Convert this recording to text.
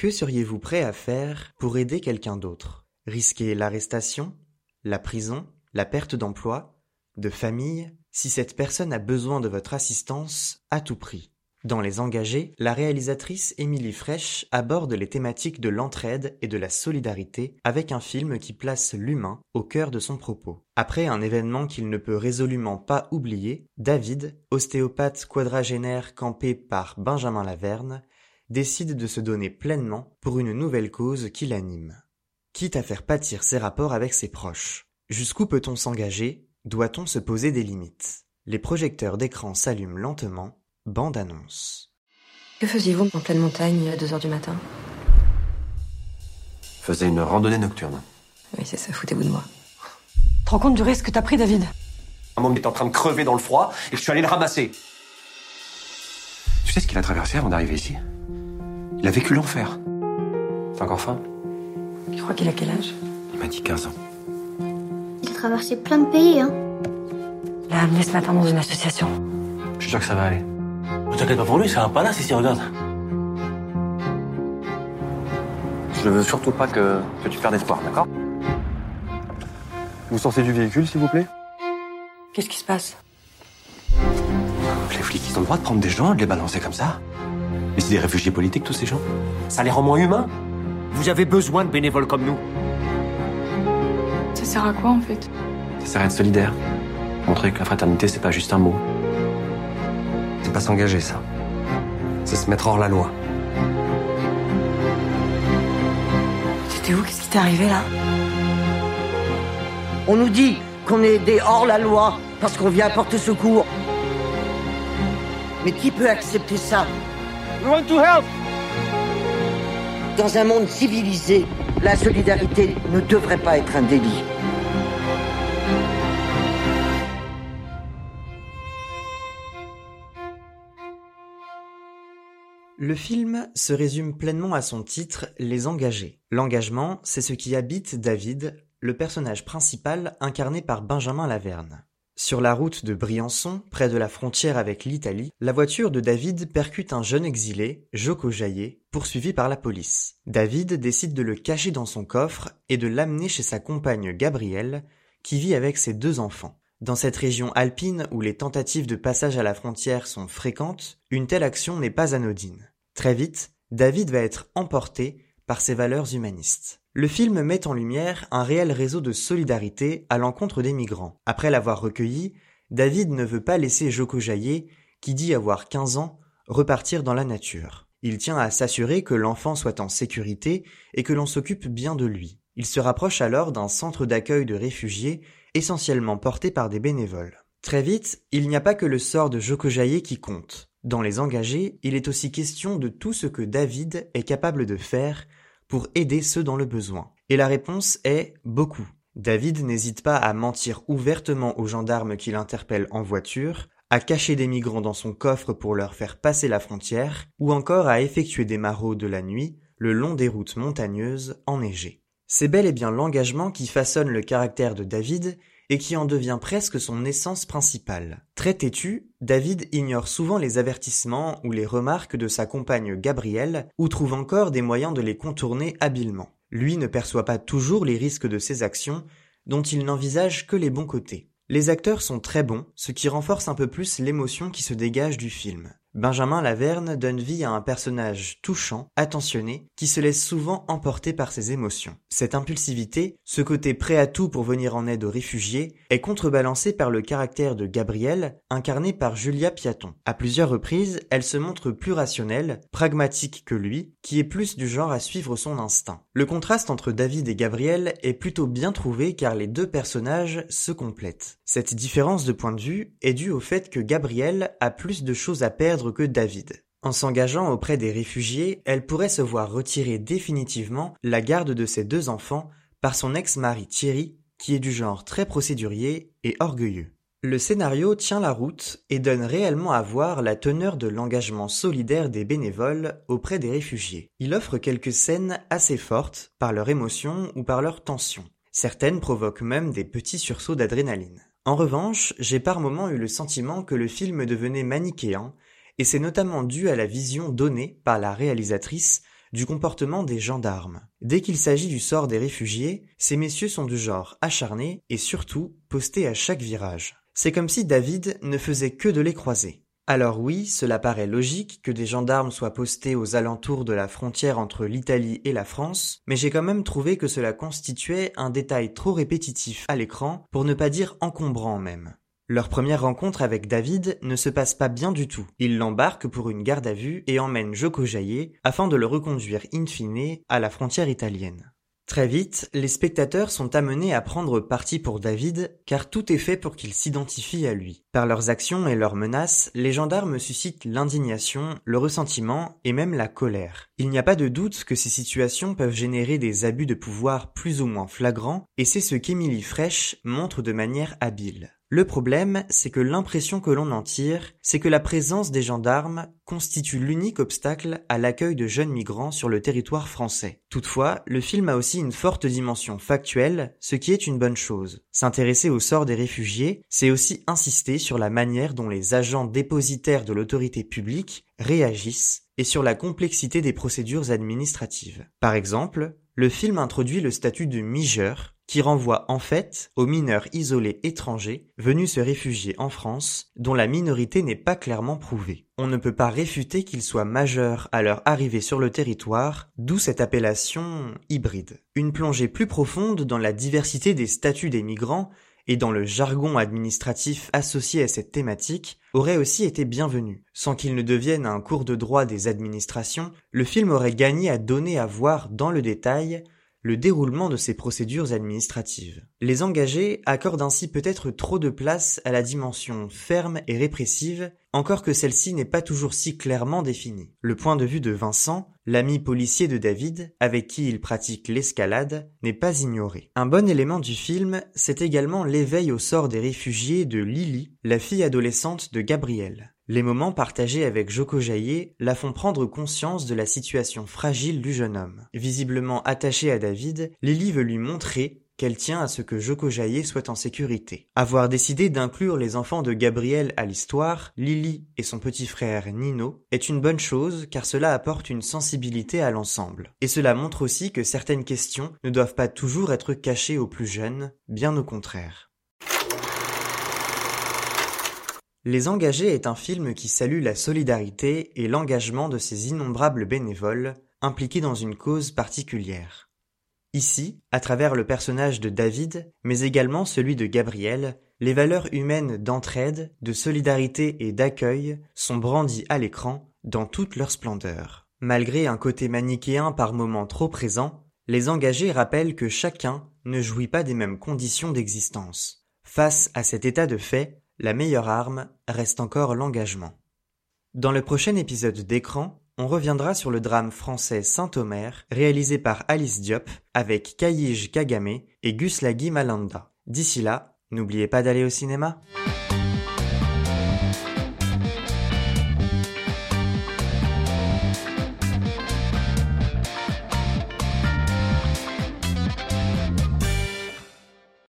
Que seriez-vous prêt à faire pour aider quelqu'un d'autre? Risquer l'arrestation, la prison, la perte d'emploi, de famille, si cette personne a besoin de votre assistance à tout prix. Dans Les Engagés, la réalisatrice Émilie Fraîche aborde les thématiques de l'entraide et de la solidarité avec un film qui place l'humain au cœur de son propos. Après un événement qu'il ne peut résolument pas oublier, David, ostéopathe quadragénaire campé par Benjamin Laverne, décide de se donner pleinement pour une nouvelle cause qui l'anime. Quitte à faire pâtir ses rapports avec ses proches. Jusqu'où peut-on s'engager? Doit-on se poser des limites? Les projecteurs d'écran s'allument lentement Bande annonce. Que faisiez-vous en pleine montagne à 2 heures du matin? Faisais une randonnée nocturne. Oui, c'est ça, foutez-vous de moi. Tu te rends compte du risque que t'as pris, David? Un homme est en train de crever dans le froid et je suis allé le ramasser. Tu sais ce qu'il a traversé avant d'arriver ici? Il a vécu l'enfer. T'as encore faim Tu crois qu'il a quel âge? Il m'a dit 15 ans. Il a traversé plein de pays, hein. Il a amené ce matin dans une association. Je suis sûr que ça va aller. Ne t'inquiète pas pour lui, ça va pas là si s'y regarde. Je ne veux surtout pas que, que tu perdes espoir, d'accord? Vous sortez du véhicule, s'il vous plaît? Qu'est-ce qui se passe? Les flics, ils ont le droit de prendre des gens et de les balancer comme ça Mais c'est des réfugiés politiques, tous ces gens Ça les rend moins humains Vous avez besoin de bénévoles comme nous. Ça sert à quoi en fait? Ça sert à être solidaire. Montrer que la fraternité, c'est pas juste un mot. C'est pas s'engager, ça. C'est se mettre hors la loi. C'était où? Qu'est-ce qui t'est arrivé là? On nous dit qu'on est des hors la loi parce qu'on vient apporter secours. Mais qui peut accepter ça? Dans un monde civilisé, la solidarité ne devrait pas être un délit. Le film se résume pleinement à son titre Les engagés. L'engagement, c'est ce qui habite David, le personnage principal incarné par Benjamin Laverne. Sur la route de Briançon, près de la frontière avec l'Italie, la voiture de David percute un jeune exilé, Joko Jaillet, poursuivi par la police. David décide de le cacher dans son coffre et de l'amener chez sa compagne Gabrielle, qui vit avec ses deux enfants. Dans cette région alpine où les tentatives de passage à la frontière sont fréquentes, une telle action n'est pas anodine. Très vite, David va être emporté par ses valeurs humanistes. Le film met en lumière un réel réseau de solidarité à l'encontre des migrants. Après l'avoir recueilli, David ne veut pas laisser Joko Jaillet, qui dit avoir 15 ans, repartir dans la nature. Il tient à s'assurer que l'enfant soit en sécurité et que l'on s'occupe bien de lui. Il se rapproche alors d'un centre d'accueil de réfugiés essentiellement porté par des bénévoles. Très vite, il n'y a pas que le sort de Joko Jaillet qui compte. Dans Les Engagés, il est aussi question de tout ce que David est capable de faire pour aider ceux dans le besoin. Et la réponse est beaucoup. David n'hésite pas à mentir ouvertement aux gendarmes qui l'interpellent en voiture, à cacher des migrants dans son coffre pour leur faire passer la frontière, ou encore à effectuer des maraudes la nuit le long des routes montagneuses enneigées. C'est bel et bien l'engagement qui façonne le caractère de David et qui en devient presque son essence principale. Très têtu, David ignore souvent les avertissements ou les remarques de sa compagne Gabrielle, ou trouve encore des moyens de les contourner habilement. Lui ne perçoit pas toujours les risques de ses actions, dont il n'envisage que les bons côtés. Les acteurs sont très bons, ce qui renforce un peu plus l'émotion qui se dégage du film. Benjamin Laverne donne vie à un personnage touchant, attentionné, qui se laisse souvent emporter par ses émotions. Cette impulsivité, ce côté prêt à tout pour venir en aide aux réfugiés, est contrebalancé par le caractère de Gabrielle, incarné par Julia Piaton. À plusieurs reprises, elle se montre plus rationnelle, pragmatique que lui, qui est plus du genre à suivre son instinct. Le contraste entre David et Gabrielle est plutôt bien trouvé car les deux personnages se complètent. Cette différence de point de vue est due au fait que Gabrielle a plus de choses à perdre que David. En s'engageant auprès des réfugiés, elle pourrait se voir retirer définitivement la garde de ses deux enfants par son ex-mari Thierry, qui est du genre très procédurier et orgueilleux. Le scénario tient la route et donne réellement à voir la teneur de l'engagement solidaire des bénévoles auprès des réfugiés. Il offre quelques scènes assez fortes par leur émotion ou par leur tension. Certaines provoquent même des petits sursauts d'adrénaline. En revanche, j'ai par moments eu le sentiment que le film devenait manichéen et c'est notamment dû à la vision donnée par la réalisatrice du comportement des gendarmes. Dès qu'il s'agit du sort des réfugiés, ces messieurs sont du genre acharnés et surtout postés à chaque virage. C'est comme si David ne faisait que de les croiser. Alors oui, cela paraît logique que des gendarmes soient postés aux alentours de la frontière entre l'Italie et la France, mais j'ai quand même trouvé que cela constituait un détail trop répétitif à l'écran, pour ne pas dire encombrant même. Leur première rencontre avec David ne se passe pas bien du tout. Il l'embarque pour une garde à vue et emmène Joko Jaillet afin de le reconduire in fine à la frontière italienne. Très vite, les spectateurs sont amenés à prendre parti pour David, car tout est fait pour qu'il s'identifie à lui. Par leurs actions et leurs menaces, les gendarmes suscitent l'indignation, le ressentiment et même la colère. Il n'y a pas de doute que ces situations peuvent générer des abus de pouvoir plus ou moins flagrants, et c'est ce qu'Émilie Fraîche montre de manière habile. Le problème, c'est que l'impression que l'on en tire, c'est que la présence des gendarmes constitue l'unique obstacle à l'accueil de jeunes migrants sur le territoire français. Toutefois, le film a aussi une forte dimension factuelle, ce qui est une bonne chose. S'intéresser au sort des réfugiés, c'est aussi insister sur la manière dont les agents dépositaires de l'autorité publique réagissent et sur la complexité des procédures administratives. Par exemple, le film introduit le statut de mijeur, qui renvoie en fait aux mineurs isolés étrangers venus se réfugier en France, dont la minorité n'est pas clairement prouvée. On ne peut pas réfuter qu'ils soient majeurs à leur arrivée sur le territoire, d'où cette appellation hybride. Une plongée plus profonde dans la diversité des statuts des migrants et dans le jargon administratif associé à cette thématique aurait aussi été bienvenue. Sans qu'il ne devienne un cours de droit des administrations, le film aurait gagné à donner à voir dans le détail le déroulement de ces procédures administratives. Les engagés accordent ainsi peut-être trop de place à la dimension ferme et répressive, encore que celle-ci n'est pas toujours si clairement définie. Le point de vue de Vincent, l'ami policier de David, avec qui il pratique l'escalade, n'est pas ignoré. Un bon élément du film, c'est également l'éveil au sort des réfugiés de Lily, la fille adolescente de Gabriel. Les moments partagés avec Joko Jaillet la font prendre conscience de la situation fragile du jeune homme. Visiblement attachée à David, Lily veut lui montrer qu'elle tient à ce que Joko Jaillet soit en sécurité. Avoir décidé d'inclure les enfants de Gabriel à l'histoire, Lily et son petit frère Nino, est une bonne chose car cela apporte une sensibilité à l'ensemble. Et cela montre aussi que certaines questions ne doivent pas toujours être cachées aux plus jeunes, bien au contraire. Les Engagés est un film qui salue la solidarité et l'engagement de ces innombrables bénévoles impliqués dans une cause particulière. Ici, à travers le personnage de David, mais également celui de Gabriel, les valeurs humaines d'entraide, de solidarité et d'accueil sont brandies à l'écran dans toute leur splendeur. Malgré un côté manichéen par moments trop présent, les engagés rappellent que chacun ne jouit pas des mêmes conditions d'existence. Face à cet état de fait, la meilleure arme reste encore l'engagement. Dans le prochain épisode d'écran, on reviendra sur le drame français Saint-Omer, réalisé par Alice Diop, avec Kaïj Kagame et Gus Lagui Malanda. D'ici là, n'oubliez pas d'aller au cinéma.